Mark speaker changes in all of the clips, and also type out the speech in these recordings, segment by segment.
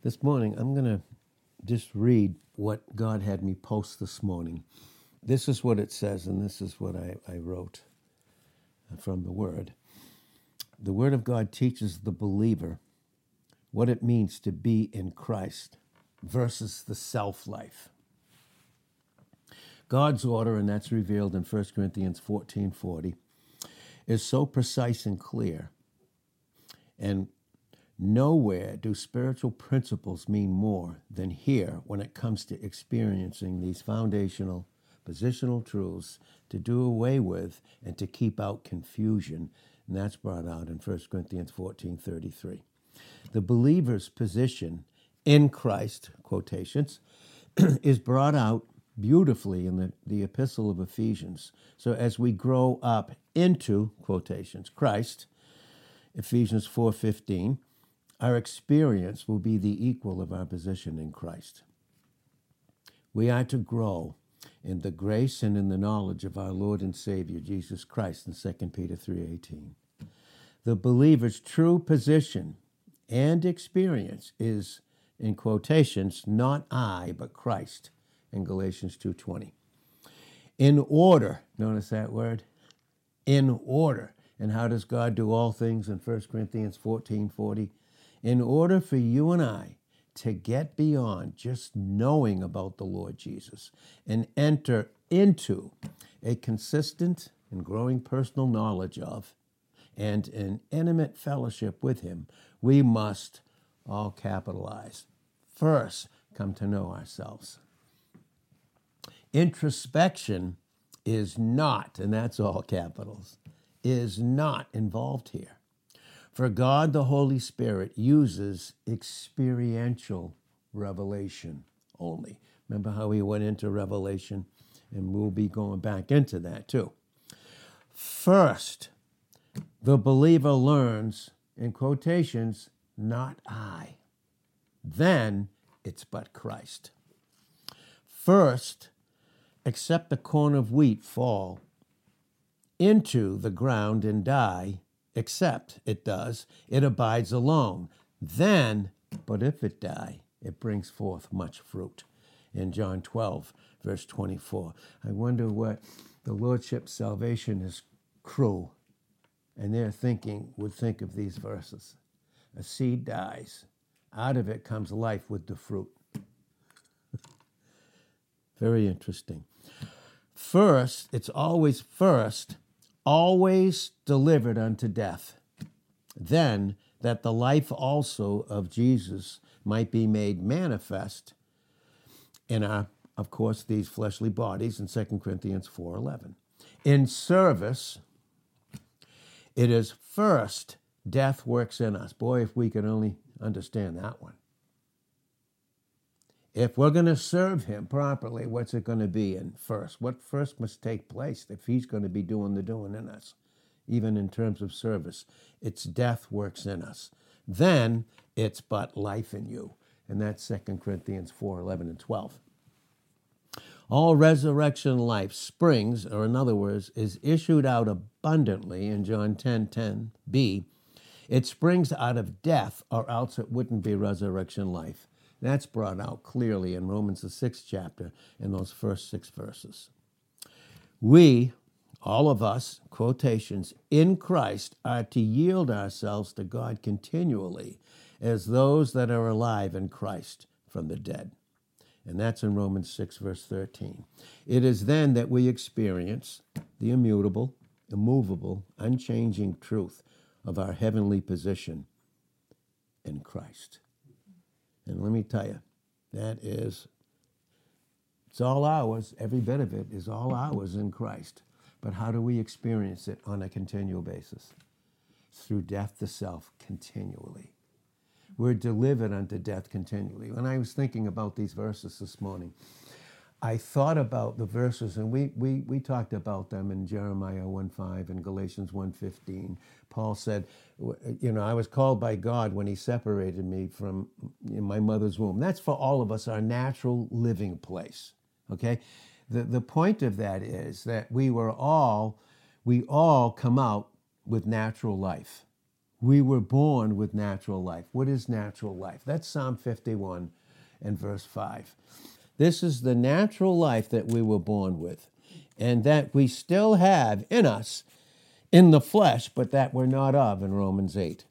Speaker 1: This morning, I'm going to just read what God had me post this morning. This is what it says, and this is what I, I wrote uh, from the Word. The Word of God teaches the believer what it means to be in Christ versus the self life. God's order, and that's revealed in 1 Corinthians 14 40, is so precise and clear. And nowhere do spiritual principles mean more than here when it comes to experiencing these foundational positional truths to do away with and to keep out confusion. And that's brought out in 1 Corinthians 14 33. The believer's position in Christ, quotations, is brought out beautifully in the, the epistle of Ephesians. So as we grow up into quotations, Christ, Ephesians 4:15, our experience will be the equal of our position in Christ. We are to grow in the grace and in the knowledge of our Lord and Savior Jesus Christ in 2 Peter 3:18. The believer's true position and experience is in quotations not I but Christ in Galatians 2:20. In order, notice that word, in order. And how does God do all things in 1 Corinthians 14 40? In order for you and I to get beyond just knowing about the Lord Jesus and enter into a consistent and growing personal knowledge of and an intimate fellowship with Him, we must all capitalize. First, come to know ourselves. Introspection is not, and that's all capitals, is not involved here. For God, the Holy Spirit, uses experiential revelation only. Remember how he went into revelation? And we'll be going back into that too. First, the believer learns, in quotations, not I. Then it's but Christ. First, except the corn of wheat fall into the ground and die, except it does, it abides alone. Then, but if it die, it brings forth much fruit. In John 12, verse 24. I wonder what the Lordship Salvation is crew and their thinking would think of these verses. A seed dies, out of it comes life with the fruit. Very interesting. First, it's always first, always delivered unto death. Then, that the life also of Jesus might be made manifest in our, of course, these fleshly bodies in 2 Corinthians 4.11. In service, it is first death works in us. Boy, if we could only understand that one. If we're going to serve him properly, what's it going to be in first? What first must take place if he's going to be doing the doing in us, even in terms of service? It's death works in us. Then it's but life in you. And that's 2 Corinthians 4 11 and 12. All resurrection life springs, or in other words, is issued out abundantly in John 10 10b. It springs out of death, or else it wouldn't be resurrection life. That's brought out clearly in Romans, the sixth chapter, in those first six verses. We, all of us, quotations, in Christ are to yield ourselves to God continually as those that are alive in Christ from the dead. And that's in Romans 6, verse 13. It is then that we experience the immutable, immovable, unchanging truth of our heavenly position in Christ. And let me tell you, that is, it's all ours. Every bit of it is all ours in Christ. But how do we experience it on a continual basis? Through death to self continually. We're delivered unto death continually. When I was thinking about these verses this morning, I thought about the verses, and we, we, we talked about them in Jeremiah 1.5 and Galatians 1.15. Paul said, you know, I was called by God when he separated me from my mother's womb. That's for all of us, our natural living place, okay? The, the point of that is that we were all, we all come out with natural life. we were born with natural life. What is natural life? That's Psalm 51 and verse 5. This is the natural life that we were born with, and that we still have in us in the flesh, but that we're not of in Romans 8,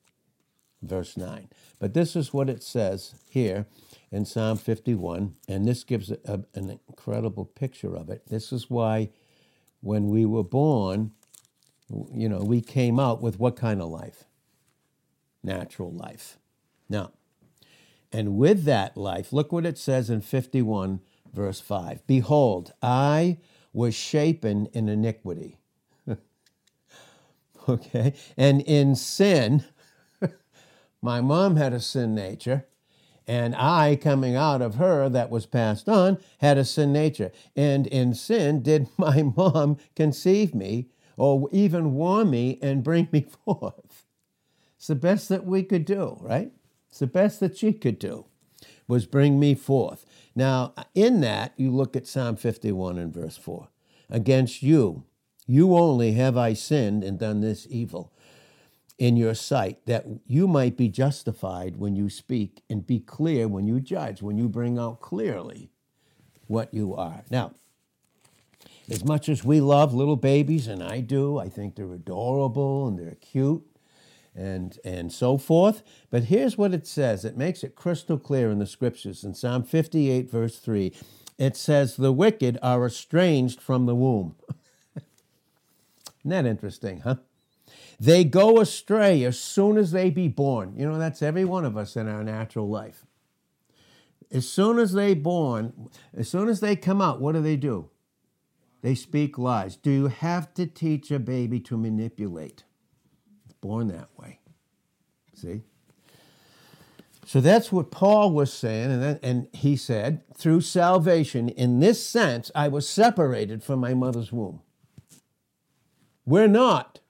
Speaker 1: verse 9. But this is what it says here in Psalm 51, and this gives a, a, an incredible picture of it. This is why when we were born, you know, we came out with what kind of life? Natural life. Now, and with that life, look what it says in 51, verse 5 Behold, I was shapen in iniquity. okay? And in sin, my mom had a sin nature, and I, coming out of her that was passed on, had a sin nature. And in sin did my mom conceive me, or even warm me and bring me forth. It's the best that we could do, right? It's the best that she could do was bring me forth. Now, in that, you look at Psalm 51 and verse 4. Against you, you only have I sinned and done this evil in your sight, that you might be justified when you speak and be clear when you judge, when you bring out clearly what you are. Now, as much as we love little babies, and I do, I think they're adorable and they're cute, and, and so forth. But here's what it says it makes it crystal clear in the scriptures. In Psalm 58, verse 3, it says, The wicked are estranged from the womb. Isn't that interesting, huh? They go astray as soon as they be born. You know, that's every one of us in our natural life. As soon as they born, as soon as they come out, what do they do? They speak lies. Do you have to teach a baby to manipulate? Born that way. See? So that's what Paul was saying, and, then, and he said, through salvation, in this sense, I was separated from my mother's womb. We're not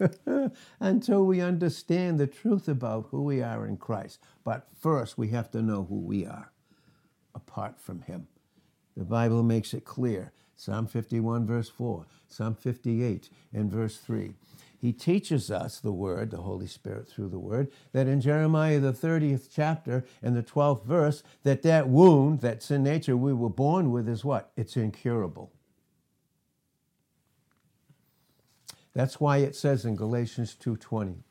Speaker 1: until we understand the truth about who we are in Christ. But first, we have to know who we are apart from Him. The Bible makes it clear. Psalm 51, verse 4, Psalm 58, and verse 3 he teaches us the word, the Holy Spirit through the word, that in Jeremiah the 30th chapter and the 12th verse, that that wound, that sin nature we were born with is what? It's incurable. That's why it says in Galatians 2:20,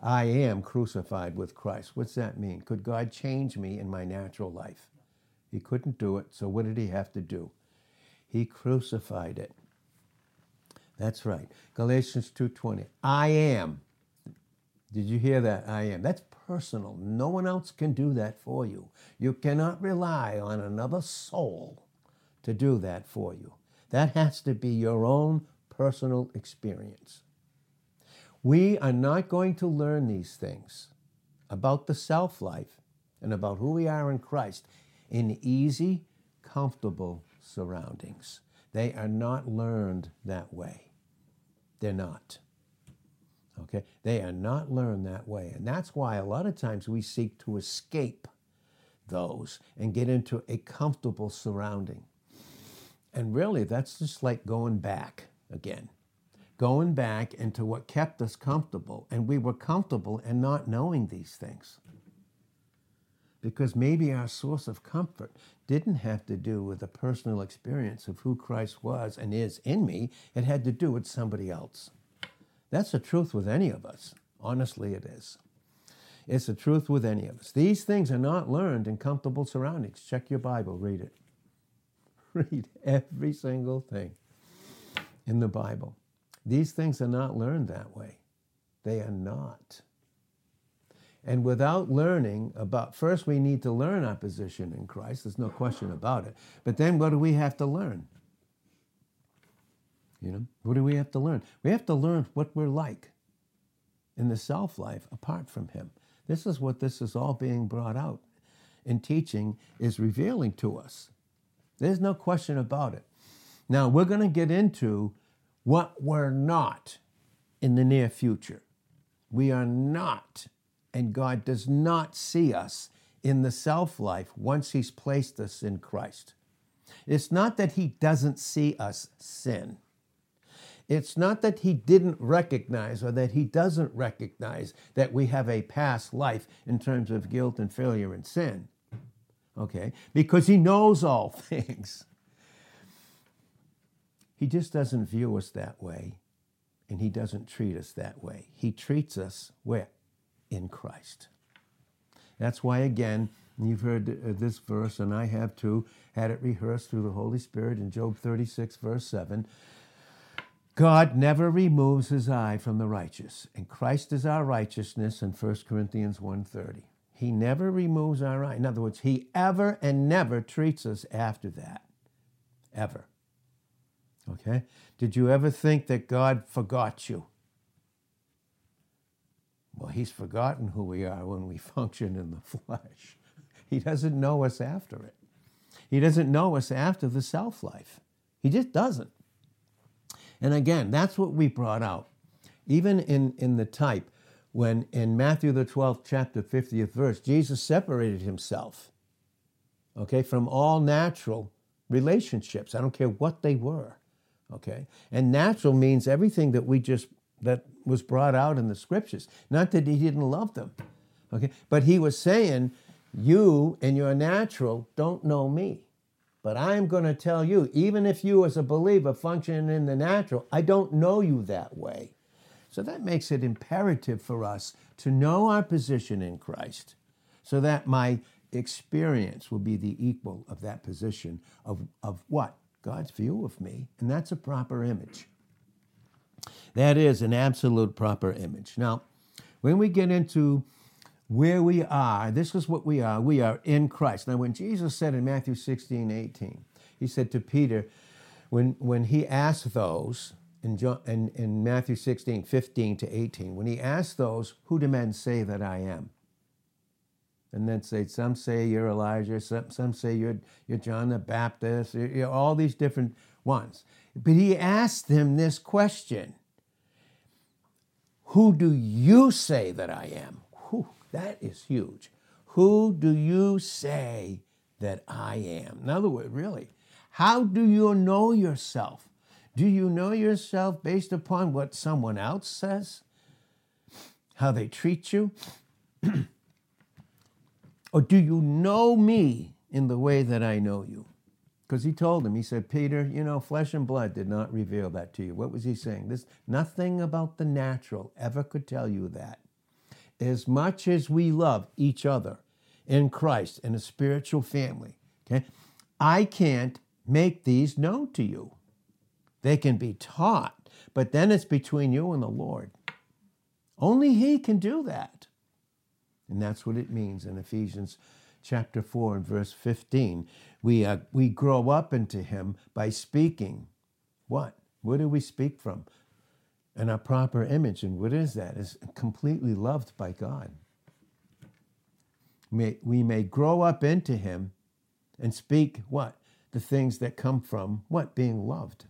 Speaker 1: I am crucified with Christ. What's that mean? Could God change me in my natural life? He couldn't do it, so what did he have to do? He crucified it. That's right. Galatians 2:20. I am. Did you hear that? I am. That's personal. No one else can do that for you. You cannot rely on another soul to do that for you. That has to be your own personal experience. We are not going to learn these things about the self life and about who we are in Christ in easy, comfortable surroundings. They are not learned that way. They're not. Okay? They are not learned that way. And that's why a lot of times we seek to escape those and get into a comfortable surrounding. And really, that's just like going back again, going back into what kept us comfortable. And we were comfortable and not knowing these things. Because maybe our source of comfort didn't have to do with the personal experience of who Christ was and is in me, it had to do with somebody else. That's the truth with any of us. Honestly, it is. It's the truth with any of us. These things are not learned in comfortable surroundings. Check your Bible, read it. Read every single thing in the Bible. These things are not learned that way. They are not. And without learning about, first we need to learn our position in Christ, there's no question about it. But then what do we have to learn? You know, what do we have to learn? We have to learn what we're like in the self life apart from Him. This is what this is all being brought out in teaching is revealing to us. There's no question about it. Now, we're going to get into what we're not in the near future. We are not and God does not see us in the self life once He's placed us in Christ. It's not that He doesn't see us sin, It's not that he didn't recognize or that he doesn't recognize that we have a past life in terms of guilt and failure and sin. Okay? Because he knows all things. He just doesn't view us that way, and he doesn't treat us that way. He treats us where? In Christ. That's why, again, you've heard uh, this verse, and I have too, had it rehearsed through the Holy Spirit in Job 36, verse 7. God never removes his eye from the righteous, and Christ is our righteousness in 1 Corinthians 1:30. He never removes our eye. In other words, he ever and never treats us after that. Ever. Okay? Did you ever think that God forgot you? He's forgotten who we are when we function in the flesh. He doesn't know us after it. He doesn't know us after the self life. He just doesn't. And again, that's what we brought out. Even in, in the type, when in Matthew the 12th chapter, 50th verse, Jesus separated himself, okay, from all natural relationships. I don't care what they were, okay? And natural means everything that we just, that was brought out in the scriptures. Not that he didn't love them, okay? But he was saying, you and your natural don't know me. But I'm going to tell you, even if you as a believer function in the natural, I don't know you that way. So that makes it imperative for us to know our position in Christ so that my experience will be the equal of that position of, of what? God's view of me. And that's a proper image. That is an absolute proper image. Now, when we get into where we are, this is what we are. We are in Christ. Now, when Jesus said in Matthew 16, 18, he said to Peter, when, when he asked those, in, John, in, in Matthew 16, 15 to 18, when he asked those, Who do men say that I am? And then say, Some say you're Elijah, some, some say you're, you're John the Baptist, you're, you're all these different ones. But he asked them this question Who do you say that I am? That is huge. Who do you say that I am? In other words, really, how do you know yourself? Do you know yourself based upon what someone else says? How they treat you? or do you know me in the way that I know you? Because he told him, he said, Peter, you know, flesh and blood did not reveal that to you. What was he saying? This nothing about the natural ever could tell you that as much as we love each other in Christ in a spiritual family, okay, I can't make these known to you. They can be taught, but then it's between you and the Lord. Only He can do that. And that's what it means in Ephesians chapter 4 and verse 15. We, uh, we grow up into Him by speaking. What? Where do we speak from? and our proper image. And what is that? Is completely loved by God. May, we may grow up into Him and speak what? The things that come from what? Being loved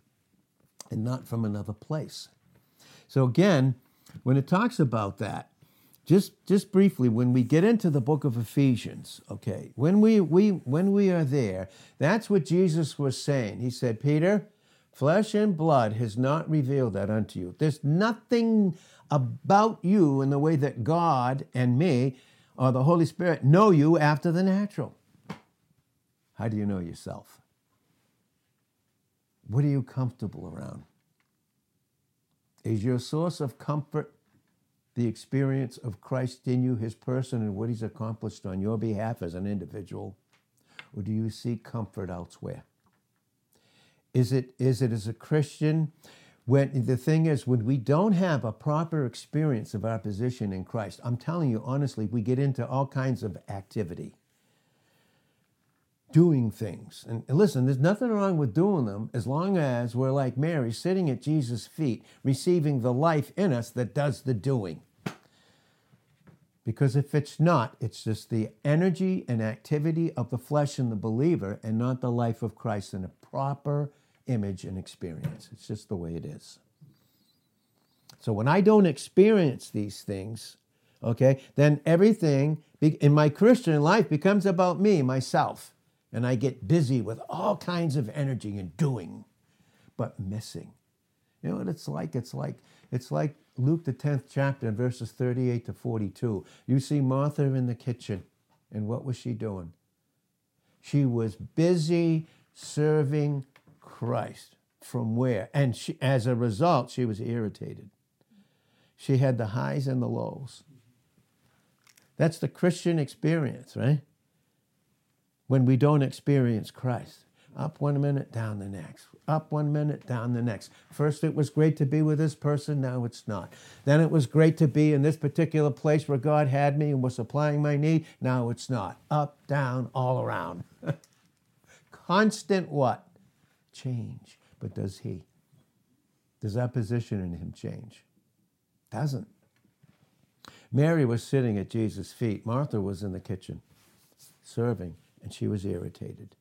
Speaker 1: and not from another place. So again, when it talks about that, just just briefly, when we get into the book of Ephesians, okay, when we we when we are there, that's what Jesus was saying. He said, Peter, Flesh and blood has not revealed that unto you. There's nothing about you in the way that God and me or the Holy Spirit know you after the natural. How do you know yourself? What are you comfortable around? Is your source of comfort the experience of Christ in you, his person, and what he's accomplished on your behalf as an individual? Or do you seek comfort elsewhere? Is it, is it as a Christian? When the thing is, when we don't have a proper experience of our position in Christ, I'm telling you honestly, we get into all kinds of activity, doing things. And, listen, there's nothing wrong with doing them as long as we're like Mary, sitting at Jesus' feet, receiving the life in us that does the doing. Because if it's not, it's just the energy and activity of the flesh in the believer and not the life of Christ in a proper image and experience. It's just the way it is. So when I don't experience these things, okay, then everything in my Christian life becomes about me, myself. And I get busy with all kinds of energy and doing, but missing. You know what it's like? It's like it's like Luke the 10th chapter verses 38 to 42. You see Martha in the kitchen, and what was she doing? She was busy serving Christ. From where? And she, as a result, she was irritated. She had the highs and the lows. That's the Christian experience, right? When we don't experience Christ. Up one minute, down the next. Up one minute, down the next. First, it was great to be with this person, now it's not. Then it was great to be in this particular place where God had me and was supplying my need, now it's not. Up, down, all around. Constant what? Change. But does he? Does that position in him change? Doesn't. Mary was sitting at Jesus' feet. Martha was in the kitchen serving, and she was irritated.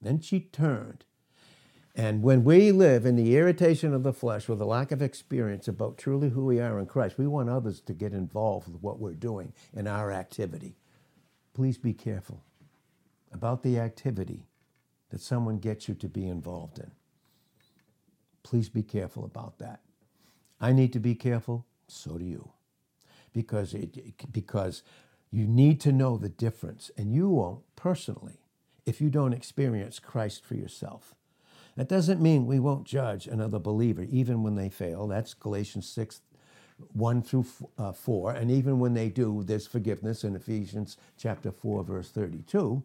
Speaker 1: Then she turned. And when we live in the irritation of the flesh with a lack of experience about truly who we are in Christ, we want others to get involved with what we're doing in our activity. Please be careful about the activity that someone gets you to be involved in. Please be careful about that. I need to be careful, so do you. Because, it, because you need to know the difference, and you won't personally if you don't experience Christ for yourself. That doesn't mean we won't judge another believer even when they fail. That's Galatians 6, 1 through uh, 4. And even when they do, there's forgiveness in Ephesians chapter 4, verse 32.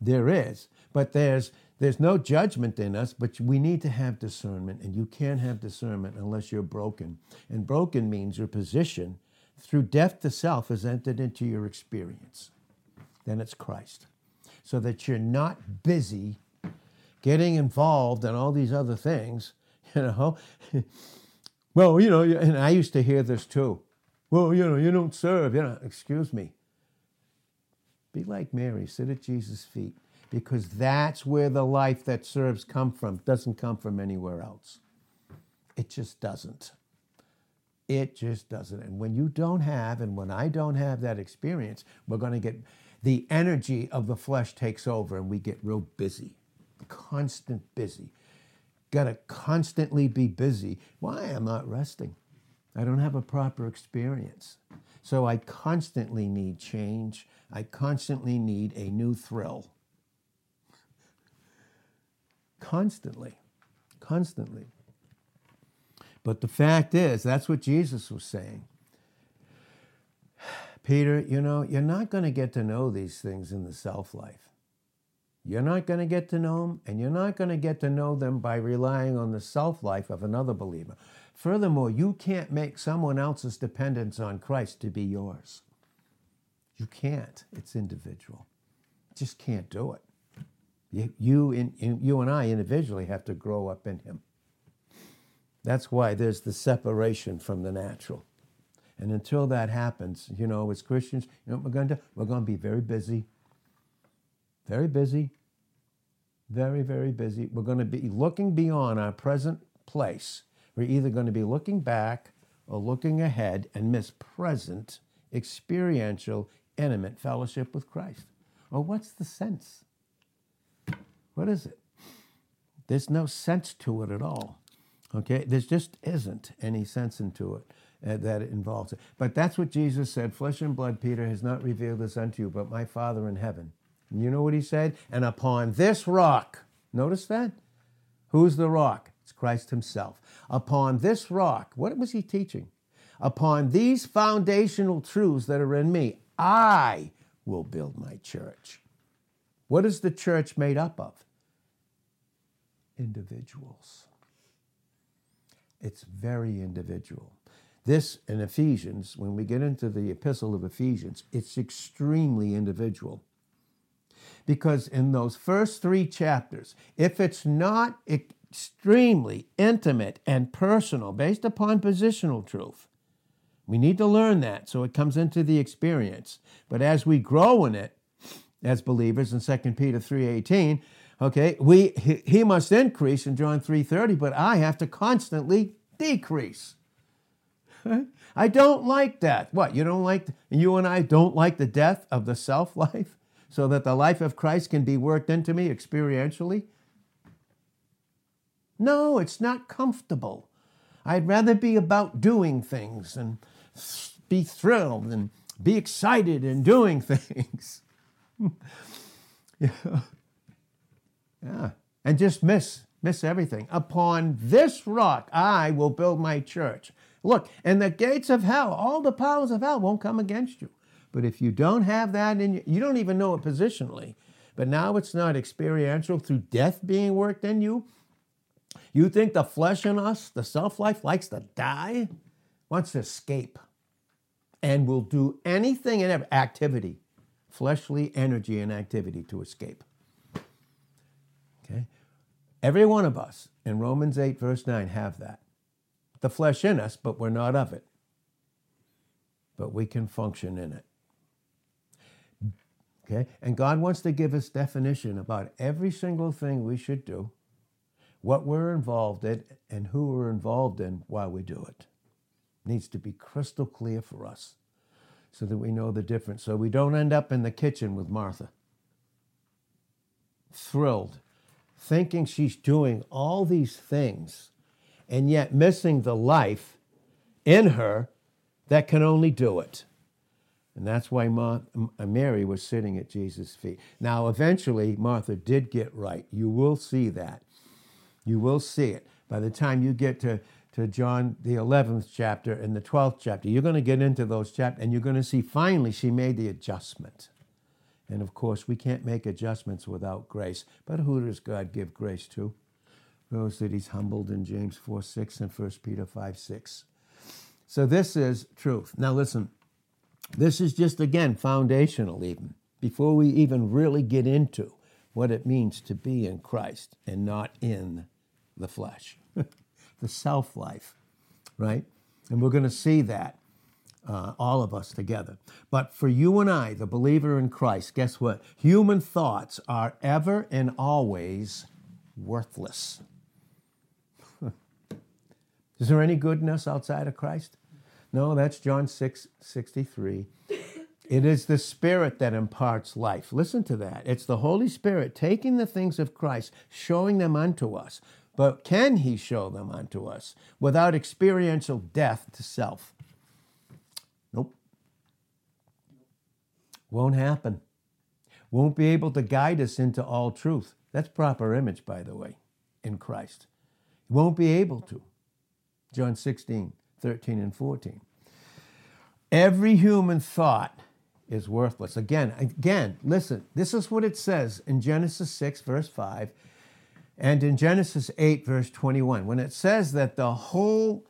Speaker 1: There is. But there's there's no judgment in us, but we need to have discernment, and you can't have discernment unless you're broken. And broken means your position through death to self has entered into your experience. Then it's Christ so that you're not busy getting involved in all these other things, you know. well, you know, and I used to hear this too. Well, you know, you don't serve, you know, excuse me. Be like Mary, sit at Jesus' feet, because that's where the life that serves come from. Doesn't come from anywhere else. It just doesn't. It just doesn't. And when you don't have, and when I don't have that experience, we're going to get the energy of the flesh takes over and we get real busy, constant busy. Got to constantly be busy. Why? Am I'm not resting. I don't have a proper experience. So I constantly need change. I constantly need a new thrill. Constantly. Constantly. But the fact is, that's what Jesus was saying. Peter, you know, you're not going to get to know these things in the self life. You're not going to get to know them, and you're not going to get to know them by relying on the self life of another believer. Furthermore, you can't make someone else's dependence on Christ to be yours. You can't. It's individual. Just can't do it. You, in, in, you and I individually have to grow up in Him. That's why there's the separation from the natural. And until that happens, you know, as Christians, you know we're going to do? We're going to be very busy, very busy, very, very busy. We're going to be looking beyond our present place. We're either going to be looking back or looking ahead and miss present, experiential, intimate fellowship with Christ. Or what's the sense? What is it? There's no sense to it at all. Okay? There just isn't any sense into it uh, that involves it. But that's what Jesus said flesh and blood, Peter, has not revealed this unto you, but my Father in heaven. And you know what he said? And upon this rock, notice that? Who's the rock? It's Christ himself. Upon this rock, what was he teaching? Upon these foundational truths that are in me, I will build my church. What is the church made up of? Individuals. It's very individual. This in Ephesians, when we get into the epistle of Ephesians, it's extremely individual. Because in those first three chapters, if it's not extremely intimate and personal, based upon positional truth, we need to learn that so it comes into the experience. But as we grow in it, as believers in 2 Peter 3:18, okay, we he, he must increase in John 3:30, but I have to constantly decrease. I don't like that. What, you don't like, you and I don't like the death of the self life so that the life of Christ can be worked into me experientially? No, it's not comfortable. I'd rather be about doing things and be thrilled and be excited in doing things. yeah. yeah. And just miss miss everything. Upon this rock I will build my church. Look, and the gates of hell, all the powers of hell won't come against you. But if you don't have that in you, you don't even know it positionally. But now it's not experiential through death being worked in you. You think the flesh in us, the self life, likes to die, wants to escape, and will do anything and activity, fleshly energy and activity to escape. Okay? Every one of us in Romans 8, verse 9, have that. The flesh in us, but we're not of it. But we can function in it. Okay? And God wants to give us definition about every single thing we should do, what we're involved in, and who we're involved in while we do it. it needs to be crystal clear for us so that we know the difference. So we don't end up in the kitchen with Martha, thrilled, thinking she's doing all these things, and yet missing the life in her that can only do it. And that's why uh, Mary was sitting at Jesus' feet. Now, eventually, Martha did get right. You will see that. You will see it. By the time you get to, to John, the 11th chapter and the 12th chapter, you're going to get into those chapters and you're going to see finally she made the adjustment. And of course, we can't make adjustments without grace. But who does God give grace to? Those that He's humbled in James 4 6 and 1 Peter 5 6. So this is truth. Now, listen, this is just, again, foundational, even before we even really get into what it means to be in Christ and not in the flesh, the self life, right? And we're going to see that, uh, all of us together. But for you and I, the believer in Christ, guess what? Human thoughts are ever and always worthless. Is there any goodness outside of Christ? No, that's John 6 63. It is the Spirit that imparts life. Listen to that. It's the Holy Spirit taking the things of Christ, showing them unto us. But can He show them unto us without experiential death to self? Nope. Won't happen. Won't be able to guide us into all truth. That's proper image, by the way, in Christ. Won't be able to. John 16, 13, and 14. Every human thought is worthless. Again, again, listen, this is what it says in Genesis 6, verse 5, and in Genesis 8, verse 21. When it says that the whole,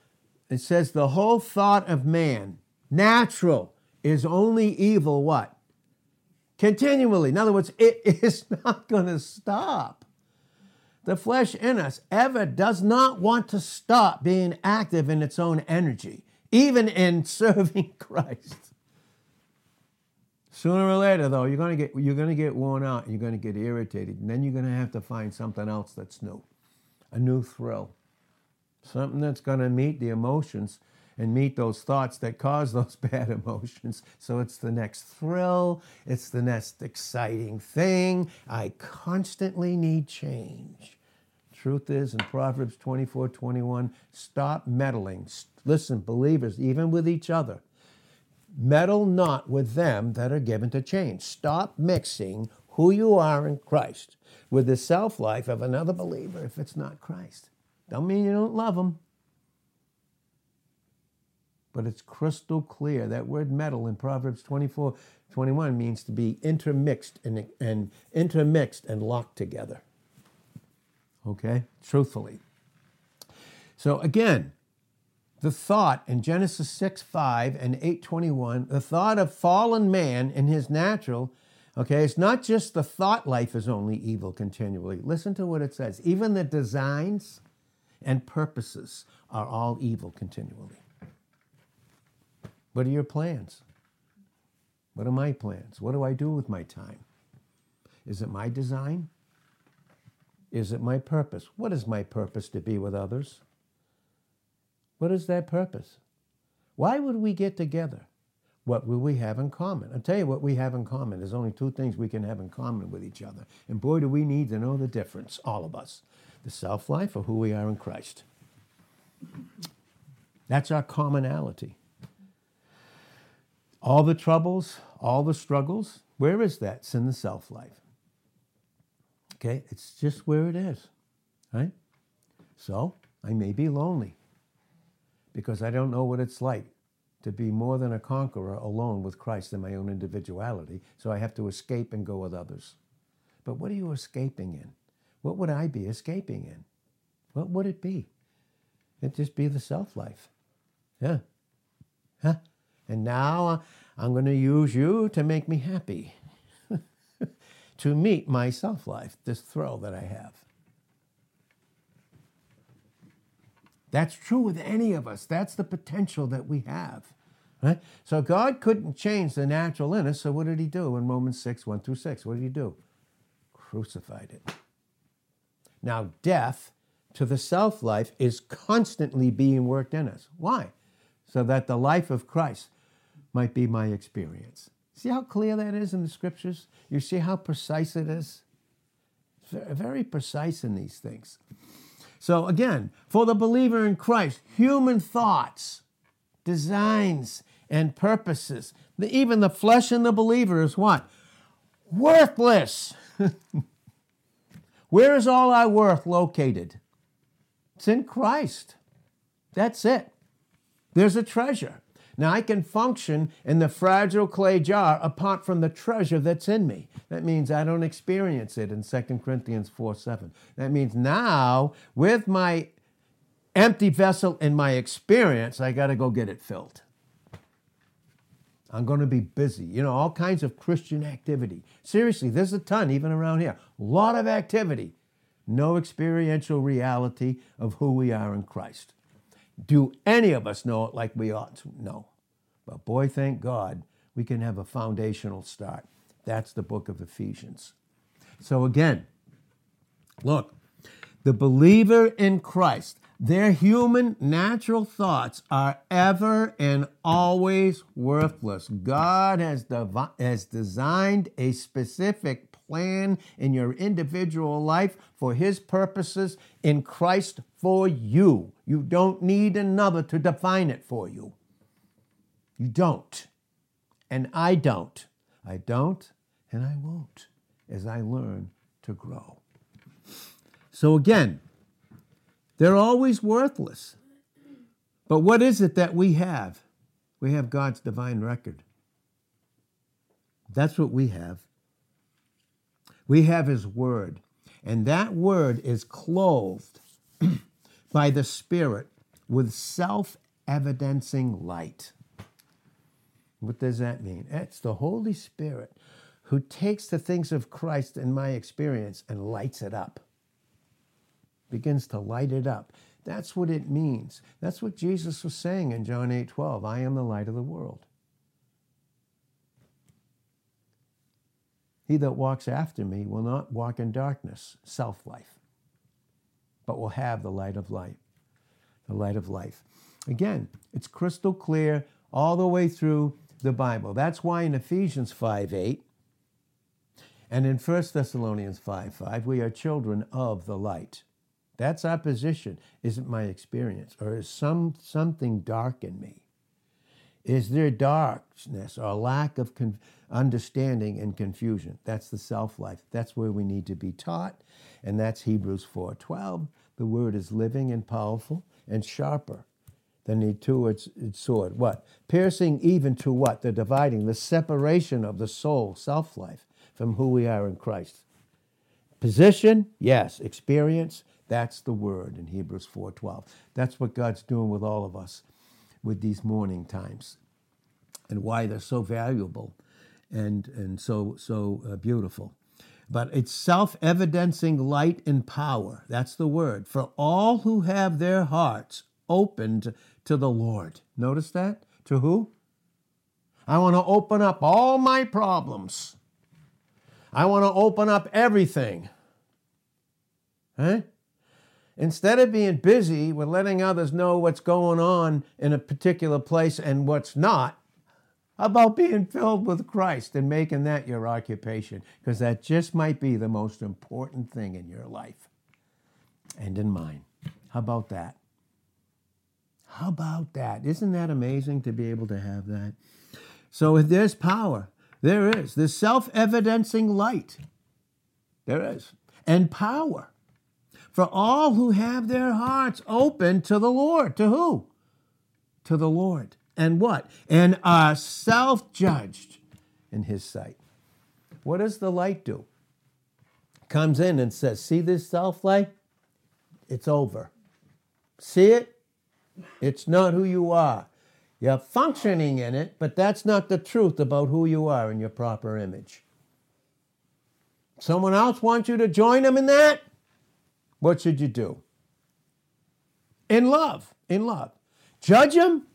Speaker 1: it says the whole thought of man, natural, is only evil, what? Continually. In other words, it is not going to stop. The flesh in us ever does not want to stop being active in its own energy even in serving Christ. Sooner or later, though, you're going to get you're to get worn out and you're going to get irritated, and then you're going to have to find something else that's new, a new thrill, something that's going to meet the emotions and meet those thoughts that cause those bad emotions. So it's the next thrill, it's the next exciting thing. I constantly need change. Truth is, in Proverbs 24 21, stop meddling. Listen, believers, even with each other, meddle not with them that are given to change. Stop mixing who you are in Christ with the self life of another believer if it's not Christ. Don't mean you don't love them. But it's crystal clear. That word meddle in Proverbs 24 21 means to be intermixed and, and intermixed and locked together okay, truthfully. So again, the thought in Genesis 6 5 and 821, the thought of fallen man in his natural, okay, it's not just the thought life is only evil continually. Listen to what it says. Even the designs and purposes are all evil continually. What are your plans? What are my plans? What do I do with my time? Is it my design? Is it my purpose? What is my purpose to be with others? What is that purpose? Why would we get together? What will we have in common? I'll tell you what we have in common. There's only two things we can have in common with each other. And boy, do we need to know the difference, all of us the self life or who we are in Christ. That's our commonality. All the troubles, all the struggles, where is that? It's in the self life. Okay, it's just where it is, right? So I may be lonely because I don't know what it's like to be more than a conqueror alone with Christ in my own individuality. So I have to escape and go with others. But what are you escaping in? What would I be escaping in? What would it be? It'd just be the self life. Yeah. Huh? And now uh, I'm going to use you to make me happy, to meet my self life, this thrill that I have. That's true with any of us. That's the potential that we have. Right? So God couldn't change the natural in us. So what did he do in Romans 6, 1 through 6? What did he do? Crucified it. Now, death to the self life is constantly being worked in us. Why? So that the life of Christ might be my experience. See how clear that is in the scriptures? You see how precise it is? Very precise in these things. So, again, for the believer in Christ, human thoughts, designs, and purposes, even the flesh in the believer is what? Worthless. Where is all our worth located? It's in Christ. That's it. There's a treasure. Now I can function in the fragile clay jar apart from the treasure that's in me. That means I don't experience it in 2 Corinthians 4 7. That means now, with my empty vessel in my experience, I got to go get it filled. I'm going to be busy. You know, all kinds of Christian activity. Seriously, there's a ton even around here. A lot of activity. No experiential reality of who we are in Christ. Do any of us know it like we ought to? No. But boy, thank God, we can have a foundational start. That's the book of Ephesians. So again, look, the believer in Christ, their human natural thoughts are ever and always worthless. God has, has designed a specific plan in your individual life for His purposes in Christ for you. You don't need another to define it for you. You don't. And I don't. I don't, and I won't as I learn to grow. So again, they're always worthless. But what is it that we have? We have God's divine record. That's what we have. We have His Word. And that Word is clothed by the Spirit with self evidencing light. What does that mean? It's the Holy Spirit who takes the things of Christ in my experience and lights it up, begins to light it up. That's what it means. That's what Jesus was saying in John 8 12. I am the light of the world. He that walks after me will not walk in darkness, self life, but will have the light of life. the light of life. Again, it's crystal clear all the way through the Bible. That's why in Ephesians 5 8 and in 1 Thessalonians 5 5, we are children of the light. That's our position. Isn't my experience? Or is some something dark in me? Is there darkness or lack of understanding and confusion? That's the self life. That's where we need to be taught, and that's Hebrews 4:12. The word is living and powerful and sharper than the two-edged sword. What? Piercing even to what? The dividing, the separation of the soul, self-life, from who we are in Christ. Position, yes. Experience, that's the word in Hebrews 4:12. That's what God's doing with all of us with these morning times and why they're so valuable and, and so, so uh, beautiful. But it's self evidencing light and power. That's the word. For all who have their hearts opened to the Lord. Notice that? To who? I want to open up all my problems. I want to open up everything. Huh? Instead of being busy with letting others know what's going on in a particular place and what's not, about being filled with Christ and making that your occupation? Because that just might be the most important thing in your life and in mine. How about that? How about that? Isn't that amazing to be able to have that? So if there's power, there is. There's self evidencing light. There is. And power for all who have their hearts open to the Lord. To who? To the Lord. And what? And are self judged in his sight. What does the light do? Comes in and says, See this self light? It's over. See it? It's not who you are. You're functioning in it, but that's not the truth about who you are in your proper image. Someone else wants you to join them in that? What should you do? In love, in love. Judge them?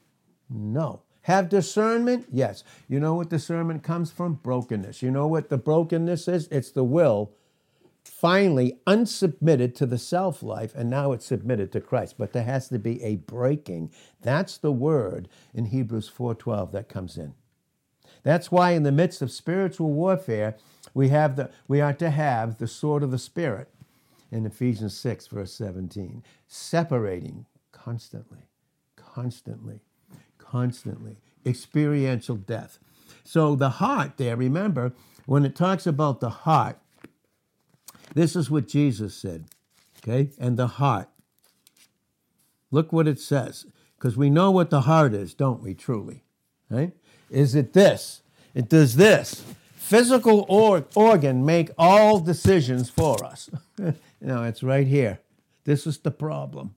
Speaker 1: No. Have discernment? Yes. You know what discernment comes from? Brokenness. You know what the brokenness is? It's the will finally unsubmitted to the self life and now it's submitted to Christ. But there has to be a breaking. That's the word in Hebrews 4:12 that comes in. That's why in the midst of spiritual warfare, we have the we are to have the sword of the spirit in Ephesians 6, verse 17, separating constantly, constantly, constantly, experiential death. So the heart there, remember, when it talks about the heart, this is what Jesus said, okay? And the heart. Look what it says, because we know what the heart is, don't we, truly? Right? Is it this? It does this. Physical or- organ make all decisions for us. No, it's right here. This is the problem.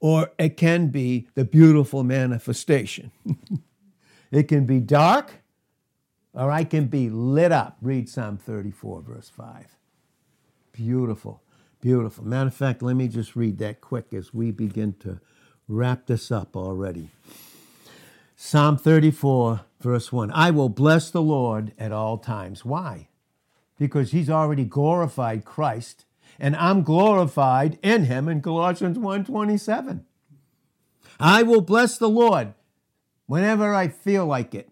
Speaker 1: Or it can be the beautiful manifestation. it can be dark, or I can be lit up. Read Psalm 34, verse 5. Beautiful, beautiful. Matter of fact, let me just read that quick as we begin to wrap this up already. Psalm 34, verse 1. I will bless the Lord at all times. Why? because he's already glorified Christ and I'm glorified in him in Colossians 1:27. I will bless the Lord whenever I feel like it.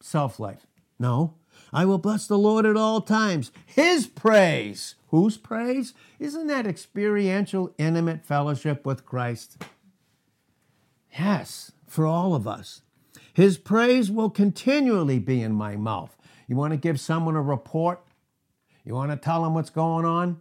Speaker 1: Self-life. No. I will bless the Lord at all times. His praise. Whose praise? Isn't that experiential, intimate fellowship with Christ? Yes, for all of us. His praise will continually be in my mouth. You want to give someone a report? You want to tell them what's going on?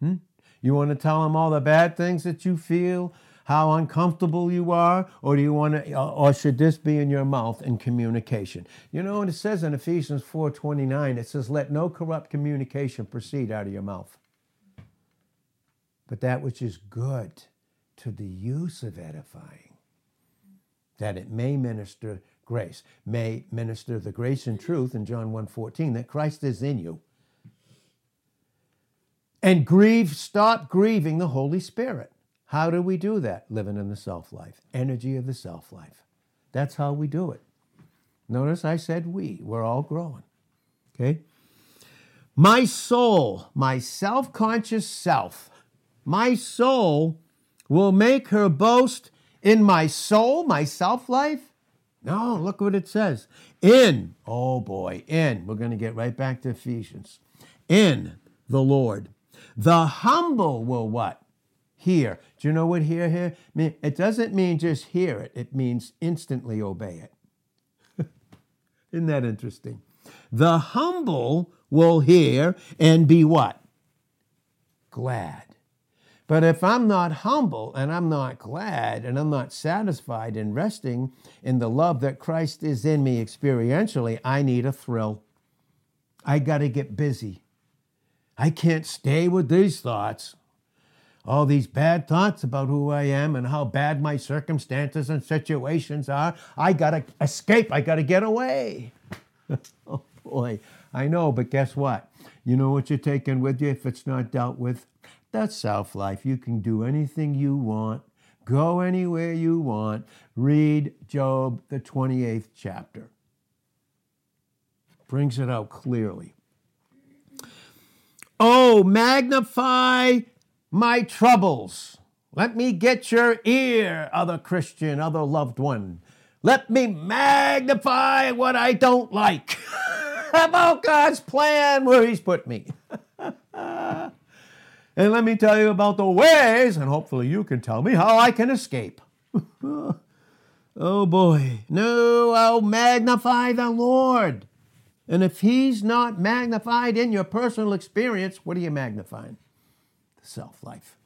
Speaker 1: Hmm? You want to tell them all the bad things that you feel, how uncomfortable you are, or do you want to, or should this be in your mouth in communication? You know what it says in Ephesians 4:29? It says, "Let no corrupt communication proceed out of your mouth, but that which is good to the use of edifying, that it may minister grace may minister the grace and truth in John 1:14 that Christ is in you. And grieve, stop grieving the Holy Spirit. How do we do that? Living in the self life, energy of the self life. That's how we do it. Notice I said we, we're all growing. Okay? My soul, my self conscious self, my soul will make her boast in my soul, my self life, no, look what it says. In, oh boy, in. We're going to get right back to Ephesians. In the Lord. The humble will what? Hear. Do you know what hear here? It doesn't mean just hear it, it means instantly obey it. Isn't that interesting? The humble will hear and be what? Glad. But if I'm not humble and I'm not glad and I'm not satisfied and resting in the love that Christ is in me experientially, I need a thrill. I got to get busy. I can't stay with these thoughts. All these bad thoughts about who I am and how bad my circumstances and situations are. I got to escape. I got to get away. oh boy, I know, but guess what? You know what you're taking with you if it's not dealt with? That's self life. You can do anything you want, go anywhere you want. Read Job, the 28th chapter. Brings it out clearly. Oh, magnify my troubles. Let me get your ear, other Christian, other loved one. Let me magnify what I don't like about God's plan where He's put me. and let me tell you about the ways, and hopefully you can tell me how I can escape. oh boy. No, I'll magnify the Lord. And if He's not magnified in your personal experience, what are you magnifying? The self life.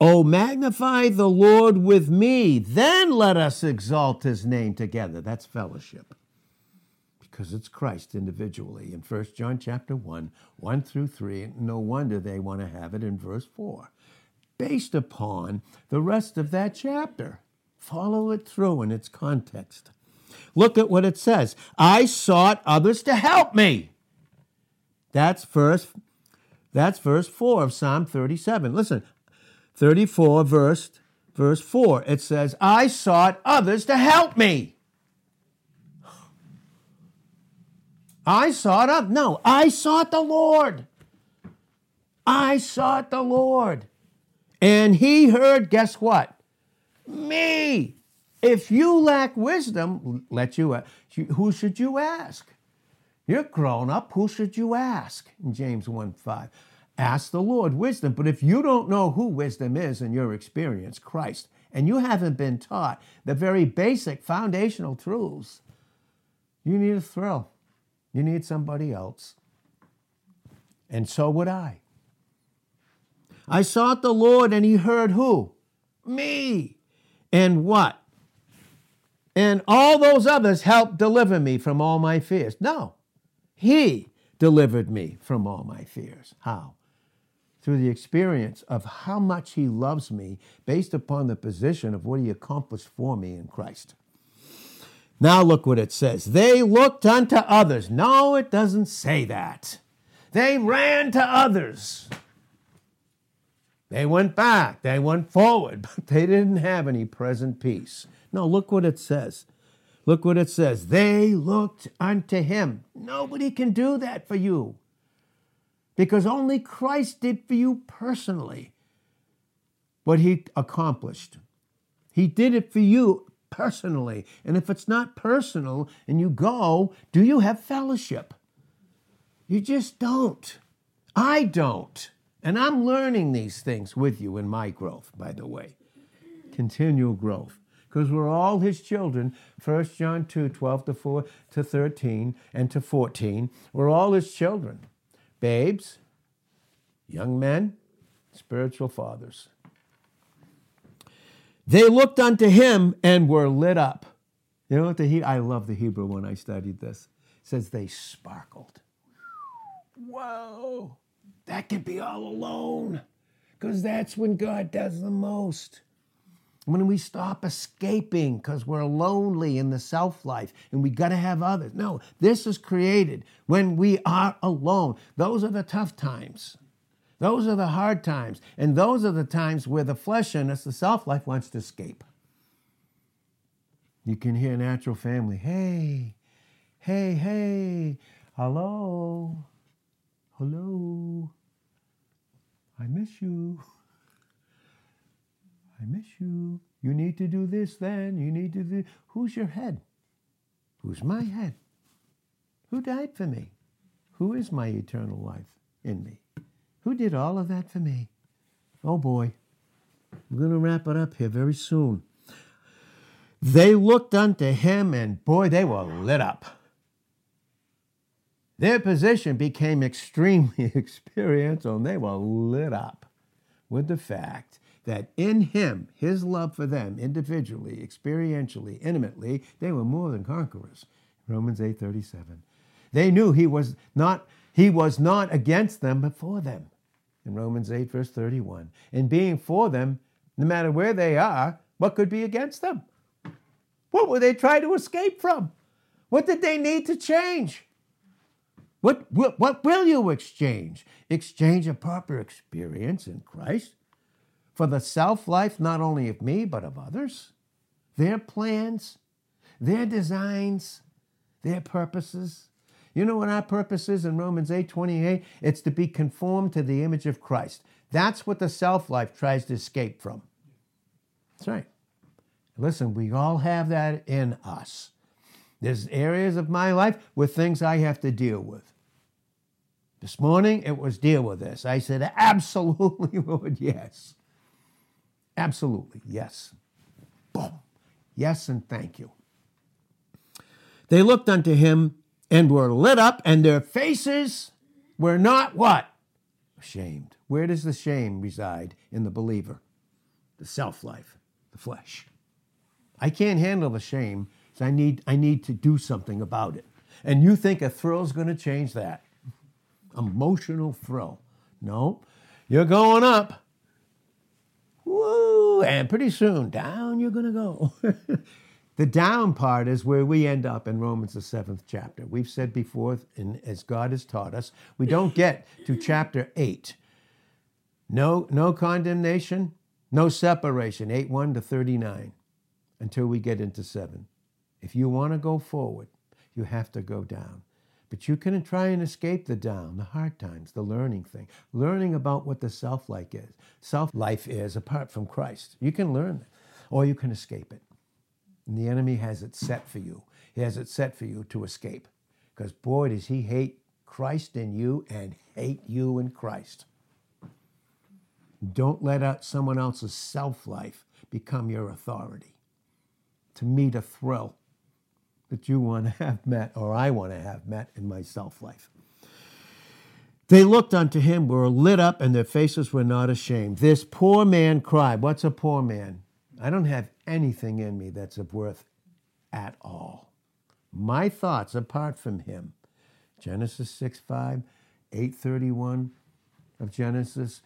Speaker 1: Oh, magnify the Lord with me, then let us exalt his name together. That's fellowship. Because it's Christ individually. In 1 John chapter 1, 1 through 3, no wonder they want to have it in verse 4. Based upon the rest of that chapter. Follow it through in its context. Look at what it says. I sought others to help me. That's verse that's verse 4 of Psalm 37. Listen, 34, verse, verse 4. It says, I sought others to help me. I sought up. No, I sought the Lord. I sought the Lord. And he heard, guess what? Me. If you lack wisdom, let you who should you ask? You're grown up, who should you ask? In James 1 5. Ask the Lord wisdom. But if you don't know who wisdom is in your experience, Christ, and you haven't been taught the very basic foundational truths, you need a thrill. You need somebody else. And so would I. I sought the Lord and he heard who? Me. And what? And all those others helped deliver me from all my fears. No, he delivered me from all my fears. How? through the experience of how much He loves me based upon the position of what He accomplished for me in Christ. Now look what it says. They looked unto others. No, it doesn't say that. They ran to others. They went back, they went forward, but they didn't have any present peace. No, look what it says. Look what it says. They looked unto him. Nobody can do that for you because only Christ did for you personally what he accomplished. He did it for you personally. And if it's not personal and you go, do you have fellowship? You just don't. I don't. And I'm learning these things with you in my growth, by the way. Continual growth. Because we're all his children. 1 John 2, 12 to 4 to 13 and to 14. We're all his children babes, young men, spiritual fathers. They looked unto him and were lit up. You know what the he I love the Hebrew when I studied this. It says they sparkled. Whoa. That could be all alone. Because that's when God does the most when we stop escaping because we're lonely in the self life and we got to have others. No, this is created when we are alone. Those are the tough times. Those are the hard times. And those are the times where the flesh in us, the self life, wants to escape. You can hear natural family hey, hey, hey, hello, hello, I miss you. I miss you. You need to do this then. You need to do. Who's your head? Who's my head? Who died for me? Who is my eternal life in me? Who did all of that for me? Oh boy. We're going to wrap it up here very soon. They looked unto him, and boy, they were lit up. Their position became extremely experiential, and they were lit up with the fact that in him, his love for them individually, experientially, intimately, they were more than conquerors. Romans 8:37. They knew he was not he was not against them but for them. In Romans 8 verse 31. And being for them, no matter where they are, what could be against them? What were they trying to escape from? What did they need to change? What, what, what will you exchange? Exchange a proper experience in Christ for the self life not only of me, but of others, their plans, their designs, their purposes. You know what our purpose is in Romans 8 28? It's to be conformed to the image of Christ. That's what the self life tries to escape from. That's right. Listen, we all have that in us. There's areas of my life with things I have to deal with. This morning it was deal with this. I said, Absolutely, Lord, yes. Absolutely, yes. Boom. Yes, and thank you. They looked unto him and were lit up, and their faces were not what? Ashamed. Where does the shame reside in the believer? The self life, the flesh. I can't handle the shame, so I need, I need to do something about it. And you think a thrill is going to change that? Emotional thrill. No, you're going up. Woo! And pretty soon, down you're going to go. the down part is where we end up in Romans, the seventh chapter. We've said before, and as God has taught us, we don't get to chapter 8. No, no condemnation, no separation, 8 1 to 39, until we get into 7. If you want to go forward, you have to go down. But you can try and escape the down, the hard times, the learning thing, learning about what the self like is, self life is apart from Christ. You can learn that, or you can escape it. And the enemy has it set for you. He has it set for you to escape. Because boy, does he hate Christ in you and hate you in Christ. Don't let out someone else's self life become your authority. To meet a thrill that you want to have met or I want to have met in my self life. They looked unto him, were lit up, and their faces were not ashamed. This poor man cried. What's a poor man? I don't have anything in me that's of worth at all. My thoughts apart from him. Genesis 6 5, 831 of Genesis,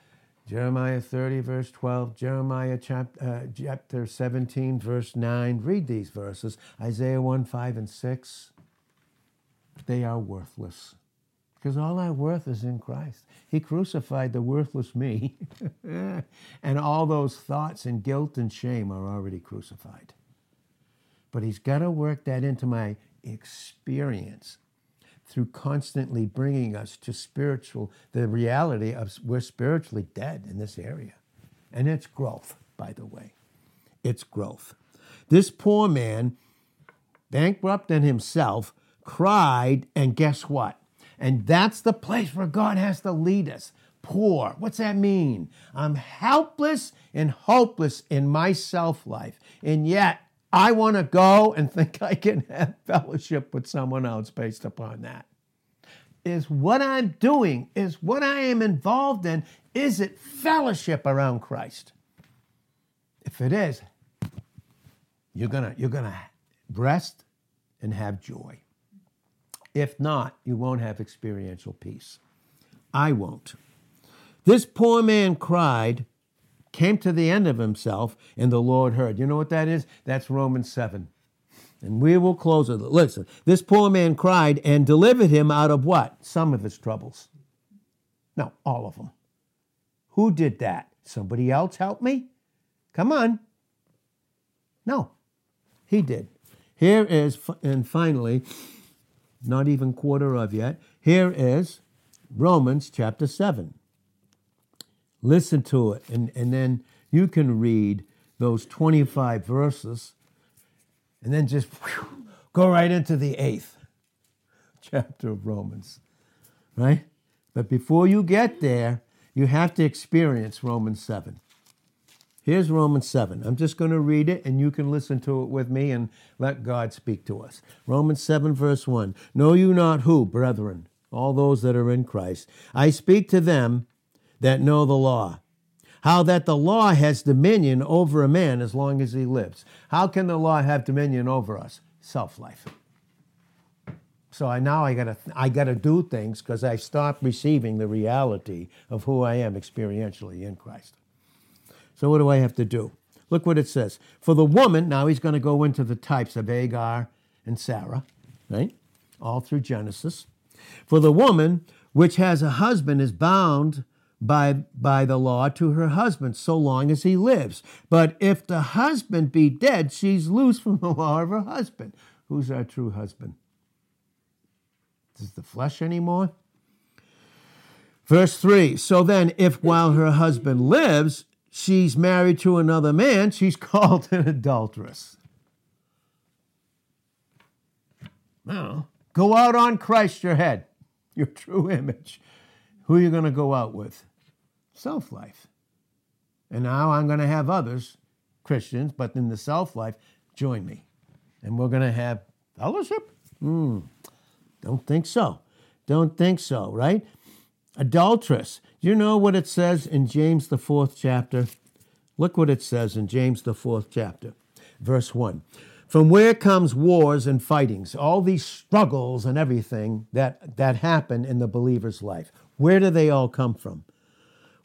Speaker 1: Jeremiah 30, verse 12, Jeremiah chapter, uh, chapter 17, verse 9. Read these verses. Isaiah 1, 5, and 6. They are worthless because all our worth is in Christ. He crucified the worthless me, and all those thoughts and guilt and shame are already crucified. But He's got to work that into my experience through constantly bringing us to spiritual, the reality of we're spiritually dead in this area. And it's growth, by the way. It's growth. This poor man, bankrupt in himself, cried, and guess what? And that's the place where God has to lead us. Poor. What's that mean? I'm helpless and hopeless in my self life. And yet, I want to go and think I can have fellowship with someone else based upon that. Is what I'm doing, is what I am involved in, is it fellowship around Christ? If it is, you're gonna you're gonna rest and have joy. If not, you won't have experiential peace. I won't. This poor man cried, came to the end of himself, and the Lord heard. You know what that is? That's Romans 7. And we will close with it. Listen, this poor man cried and delivered him out of what? Some of his troubles. No, all of them. Who did that? Somebody else help me? Come on. No, he did. Here is, and finally, not even quarter of yet, here is Romans chapter 7. Listen to it, and, and then you can read those 25 verses and then just whew, go right into the eighth chapter of Romans, right? But before you get there, you have to experience Romans 7. Here's Romans 7. I'm just going to read it and you can listen to it with me and let God speak to us. Romans 7, verse 1. Know you not who, brethren, all those that are in Christ? I speak to them that know the law. How that the law has dominion over a man as long as he lives. How can the law have dominion over us? Self life. So I, now I gotta I gotta do things because I stopped receiving the reality of who I am experientially in Christ. So what do I have to do? Look what it says. For the woman, now he's going to go into the types of Agar and Sarah, right? All through Genesis. For the woman which has a husband is bound by, by the law to her husband so long as he lives. But if the husband be dead, she's loose from the law of her husband. Who's our true husband? Is the flesh anymore? Verse 3 So then, if while her husband lives, she's married to another man, she's called an adulteress. Now, go out on Christ your head, your true image. Who are you going to go out with? Self life. And now I'm going to have others, Christians, but in the self life, join me. And we're going to have fellowship? Hmm. Don't think so. Don't think so, right? Adulteress. You know what it says in James, the fourth chapter? Look what it says in James, the fourth chapter, verse 1. From where comes wars and fightings, all these struggles and everything that, that happen in the believer's life? Where do they all come from?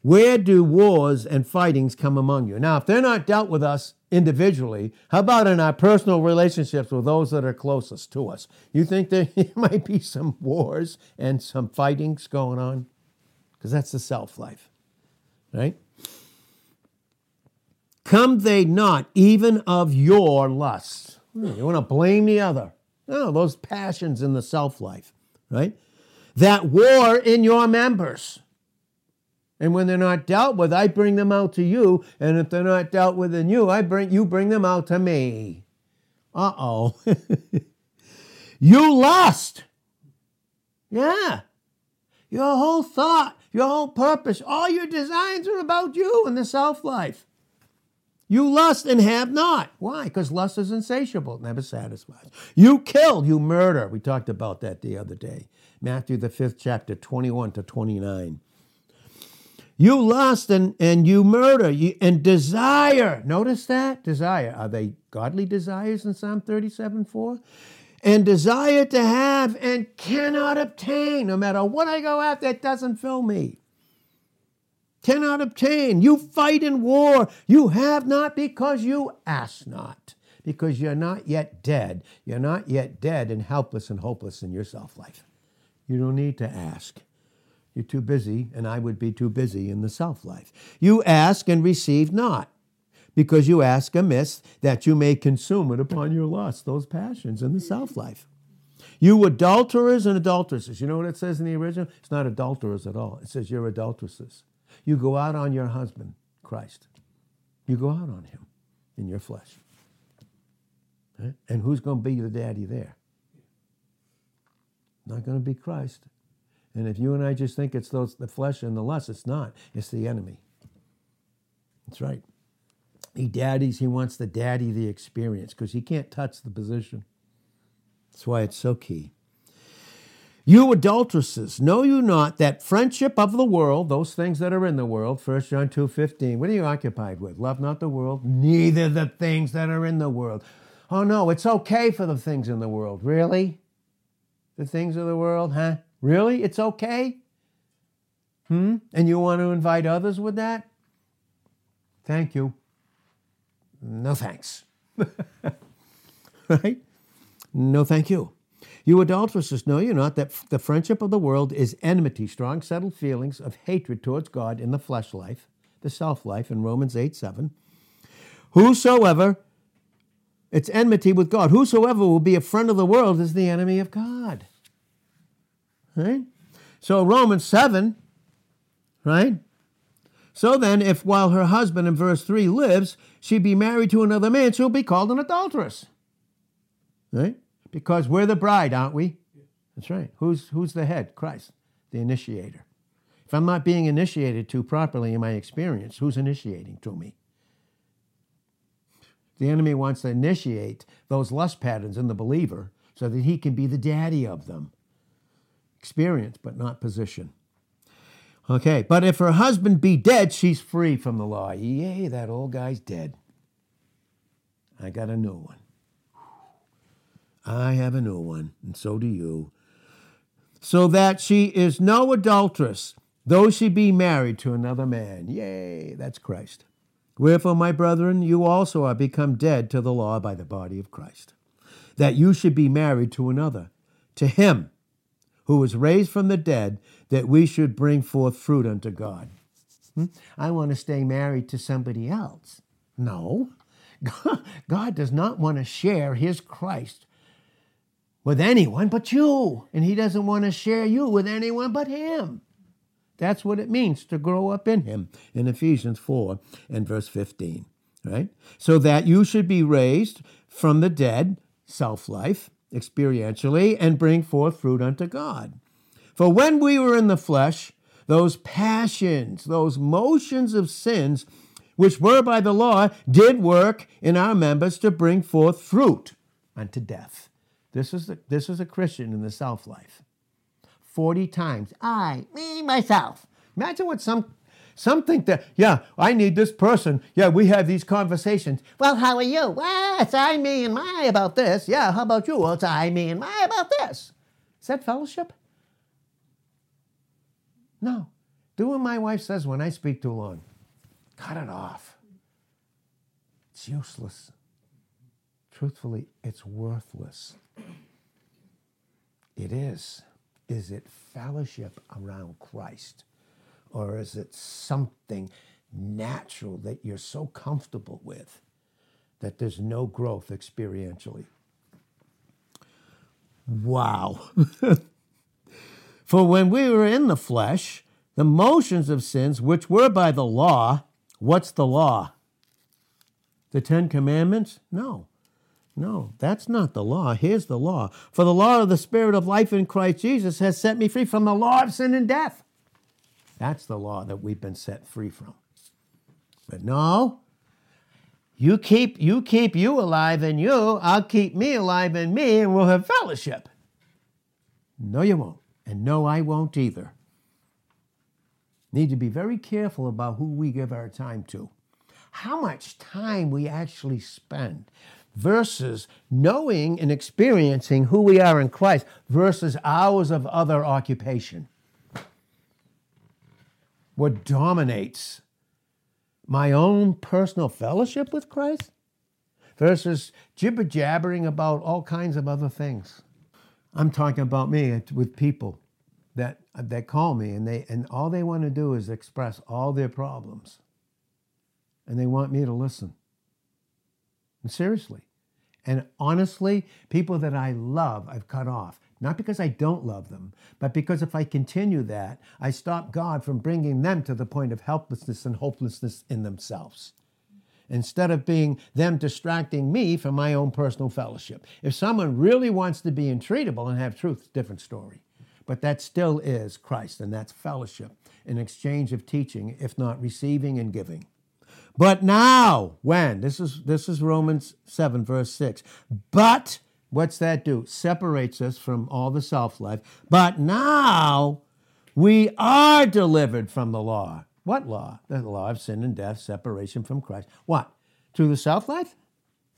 Speaker 1: Where do wars and fightings come among you? Now, if they're not dealt with us individually, how about in our personal relationships with those that are closest to us? You think there might be some wars and some fightings going on? Because that's the self life, right? Come they not even of your lusts? Hmm, you want to blame the other. No, those passions in the self life, right? That war in your members. And when they're not dealt with, I bring them out to you. And if they're not dealt with in you, I bring you bring them out to me. Uh-oh. you lust. Yeah. Your whole thought, your whole purpose, all your designs are about you and the self-life. You lust and have not. Why? Because lust is insatiable, never satisfies. You kill, you murder. We talked about that the other day. Matthew, the fifth chapter, 21 to 29. You lust and, and you murder you, and desire. Notice that? Desire. Are they godly desires in Psalm 37 4? And desire to have and cannot obtain. No matter what I go after, it doesn't fill me. Cannot obtain. You fight in war. You have not because you ask not. Because you're not yet dead. You're not yet dead and helpless and hopeless in your self life. You don't need to ask. You're too busy, and I would be too busy in the self life. You ask and receive not, because you ask amiss that you may consume it upon your lust, those passions in the self life. You adulterers and adulteresses. You know what it says in the original? It's not adulterers at all. It says you're adulteresses. You go out on your husband, Christ. You go out on him in your flesh. And who's going to be the daddy there? Not going to be Christ. And if you and I just think it's those the flesh and the lust, it's not. It's the enemy. That's right. He daddies, he wants to daddy the experience because he can't touch the position. That's why it's so key. You adulteresses, know you not that friendship of the world, those things that are in the world, 1 John 2 15, what are you occupied with? Love not the world, neither the things that are in the world. Oh no, it's okay for the things in the world. Really? The things of the world, huh? Really? It's okay? Hmm? And you want to invite others with that? Thank you. No thanks. right? No thank you. You adulteresses, know you not that the friendship of the world is enmity, strong settled feelings of hatred towards God in the flesh life, the self life in Romans 8 7. Whosoever, it's enmity with God. Whosoever will be a friend of the world is the enemy of God. Right? So Romans 7, right? So then, if while her husband in verse 3 lives, she be married to another man, she'll be called an adulteress. Right? Because we're the bride, aren't we? That's right. Who's, who's the head? Christ, the initiator. If I'm not being initiated to properly in my experience, who's initiating to me? The enemy wants to initiate those lust patterns in the believer so that he can be the daddy of them experience, but not position. Okay, but if her husband be dead, she's free from the law. Yay, that old guy's dead. I got a new one. I have a new one, and so do you. So that she is no adulteress, though she be married to another man. Yay, that's Christ. Wherefore, my brethren, you also are become dead to the law by the body of Christ, that you should be married to another, to him who was raised from the dead, that we should bring forth fruit unto God. Hmm? I want to stay married to somebody else. No. God does not want to share his Christ with anyone but you. And he doesn't want to share you with anyone but him. That's what it means to grow up in him in Ephesians 4 and verse 15, right? So that you should be raised from the dead, self life, experientially, and bring forth fruit unto God. For when we were in the flesh, those passions, those motions of sins, which were by the law, did work in our members to bring forth fruit unto death. This is, the, this is a Christian in the self life. 40 times. I, me, myself. Imagine what some some think that, yeah, I need this person. Yeah, we have these conversations. Well, how are you? Well, it's I, me, and my about this. Yeah, how about you? Well, it's I, me, and my about this. Is that fellowship? No. Do what my wife says when I speak too long. Cut it off. It's useless. Truthfully, it's worthless. It is. Is it fellowship around Christ? Or is it something natural that you're so comfortable with that there's no growth experientially? Wow. For when we were in the flesh, the motions of sins, which were by the law, what's the law? The Ten Commandments? No. No, that's not the law. Here's the law. For the law of the Spirit of life in Christ Jesus has set me free from the law of sin and death. That's the law that we've been set free from. But no, you keep you keep you alive in you, I'll keep me alive in me, and we'll have fellowship. No, you won't. And no, I won't either. Need to be very careful about who we give our time to. How much time we actually spend versus knowing and experiencing who we are in Christ versus hours of other occupation. What dominates my own personal fellowship with Christ versus jibber jabbering about all kinds of other things. I'm talking about me with people that that call me and they and all they want to do is express all their problems. And they want me to listen. And seriously. And honestly, people that I love, I've cut off. Not because I don't love them, but because if I continue that, I stop God from bringing them to the point of helplessness and hopelessness in themselves. Instead of being them distracting me from my own personal fellowship. If someone really wants to be intreatable and have truth, different story. But that still is Christ, and that's fellowship, an exchange of teaching, if not receiving and giving. But now, when? This is this is Romans 7 verse 6. But what's that do? Separates us from all the self-life. But now we are delivered from the law. What law? The law of sin and death, separation from Christ. What? Through the self-life?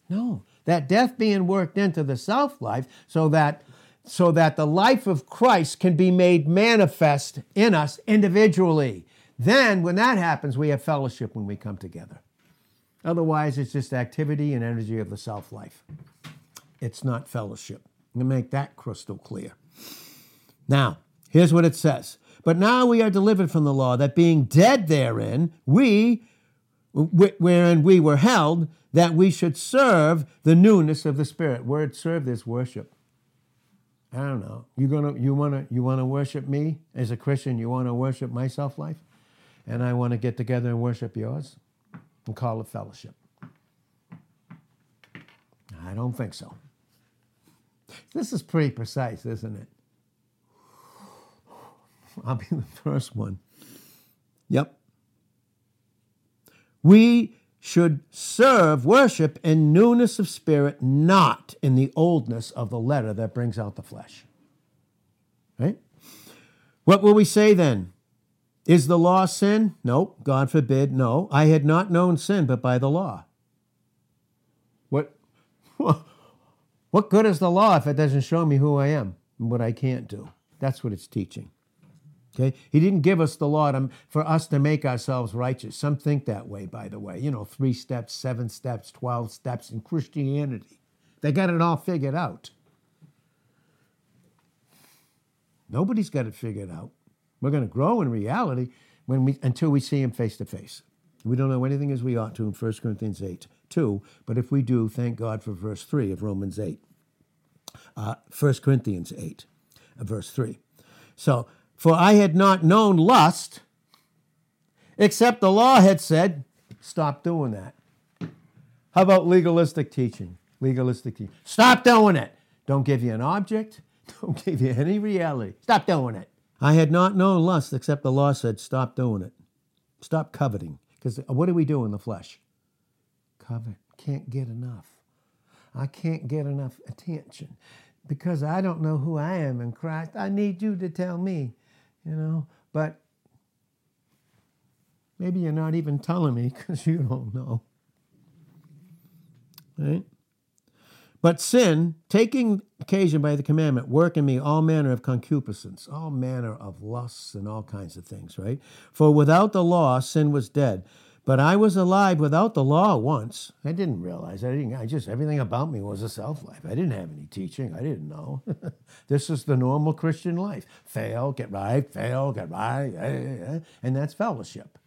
Speaker 1: No. That death being worked into the self-life so that so that the life of Christ can be made manifest in us individually. Then, when that happens, we have fellowship when we come together. Otherwise, it's just activity and energy of the self life. It's not fellowship. I'm going to make that crystal clear. Now, here's what it says. But now we are delivered from the law, that being dead therein, we, wherein we were held, that we should serve the newness of the Spirit. Word serve is worship. I don't know. You gonna you wanna you wanna worship me as a Christian? You wanna worship my self life? and I want to get together and worship yours and call it fellowship. I don't think so. This is pretty precise, isn't it? I'll be the first one. Yep. We should serve, worship in newness of spirit, not in the oldness of the letter that brings out the flesh. Right? What will we say then? Is the law sin? No, God forbid. No, I had not known sin but by the law. What, what good is the law if it doesn't show me who I am and what I can't do? That's what it's teaching. Okay? He didn't give us the law to, for us to make ourselves righteous. Some think that way, by the way. You know, three steps, seven steps, 12 steps in Christianity. They got it all figured out. Nobody's got it figured out. We're going to grow in reality when we, until we see him face to face. We don't know anything as we ought to in 1 Corinthians 8, 2, but if we do, thank God for verse 3 of Romans 8. Uh, 1 Corinthians 8, uh, verse 3. So, For I had not known lust, except the law had said, stop doing that. How about legalistic teaching? Legalistic teaching. Stop doing it. Don't give you an object. Don't give you any reality. Stop doing it. I had not known lust except the law said, stop doing it. Stop coveting. Because what do we do in the flesh? Covet. Can't get enough. I can't get enough attention because I don't know who I am in Christ. I need you to tell me, you know. But maybe you're not even telling me because you don't know. Right? But sin, taking occasion by the commandment, work in me all manner of concupiscence, all manner of lusts and all kinds of things, right? For without the law, sin was dead. But I was alive without the law once. I didn't realize. I didn't. I just everything about me was a self life. I didn't have any teaching. I didn't know. this is the normal Christian life: fail, get right, fail, get right, eh, eh, eh, and that's fellowship.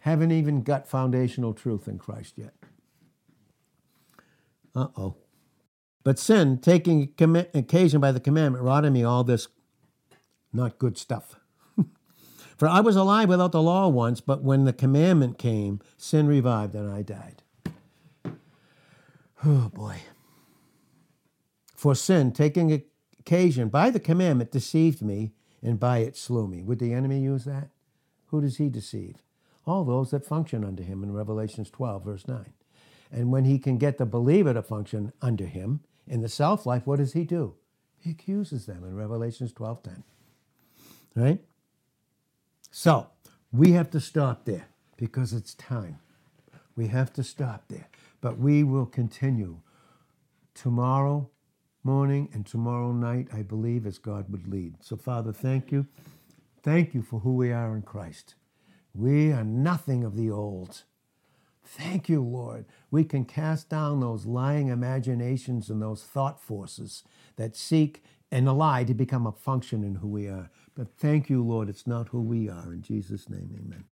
Speaker 1: Haven't even got foundational truth in Christ yet. Uh oh. But sin, taking occasion by the commandment, wrought in me all this not good stuff. For I was alive without the law once, but when the commandment came, sin revived and I died. Oh boy. For sin, taking occasion by the commandment, deceived me, and by it slew me. Would the enemy use that? Who does he deceive? All those that function under him in Revelations 12, verse 9. And when he can get the believer to function under him in the self life, what does he do? He accuses them in Revelations 12, 10. Right? So we have to stop there because it's time. We have to stop there. But we will continue tomorrow morning and tomorrow night, I believe, as God would lead. So, Father, thank you. Thank you for who we are in Christ. We are nothing of the old. Thank you, Lord. We can cast down those lying imaginations and those thought forces that seek and lie to become a function in who we are. But thank you, Lord, it's not who we are. In Jesus' name, amen.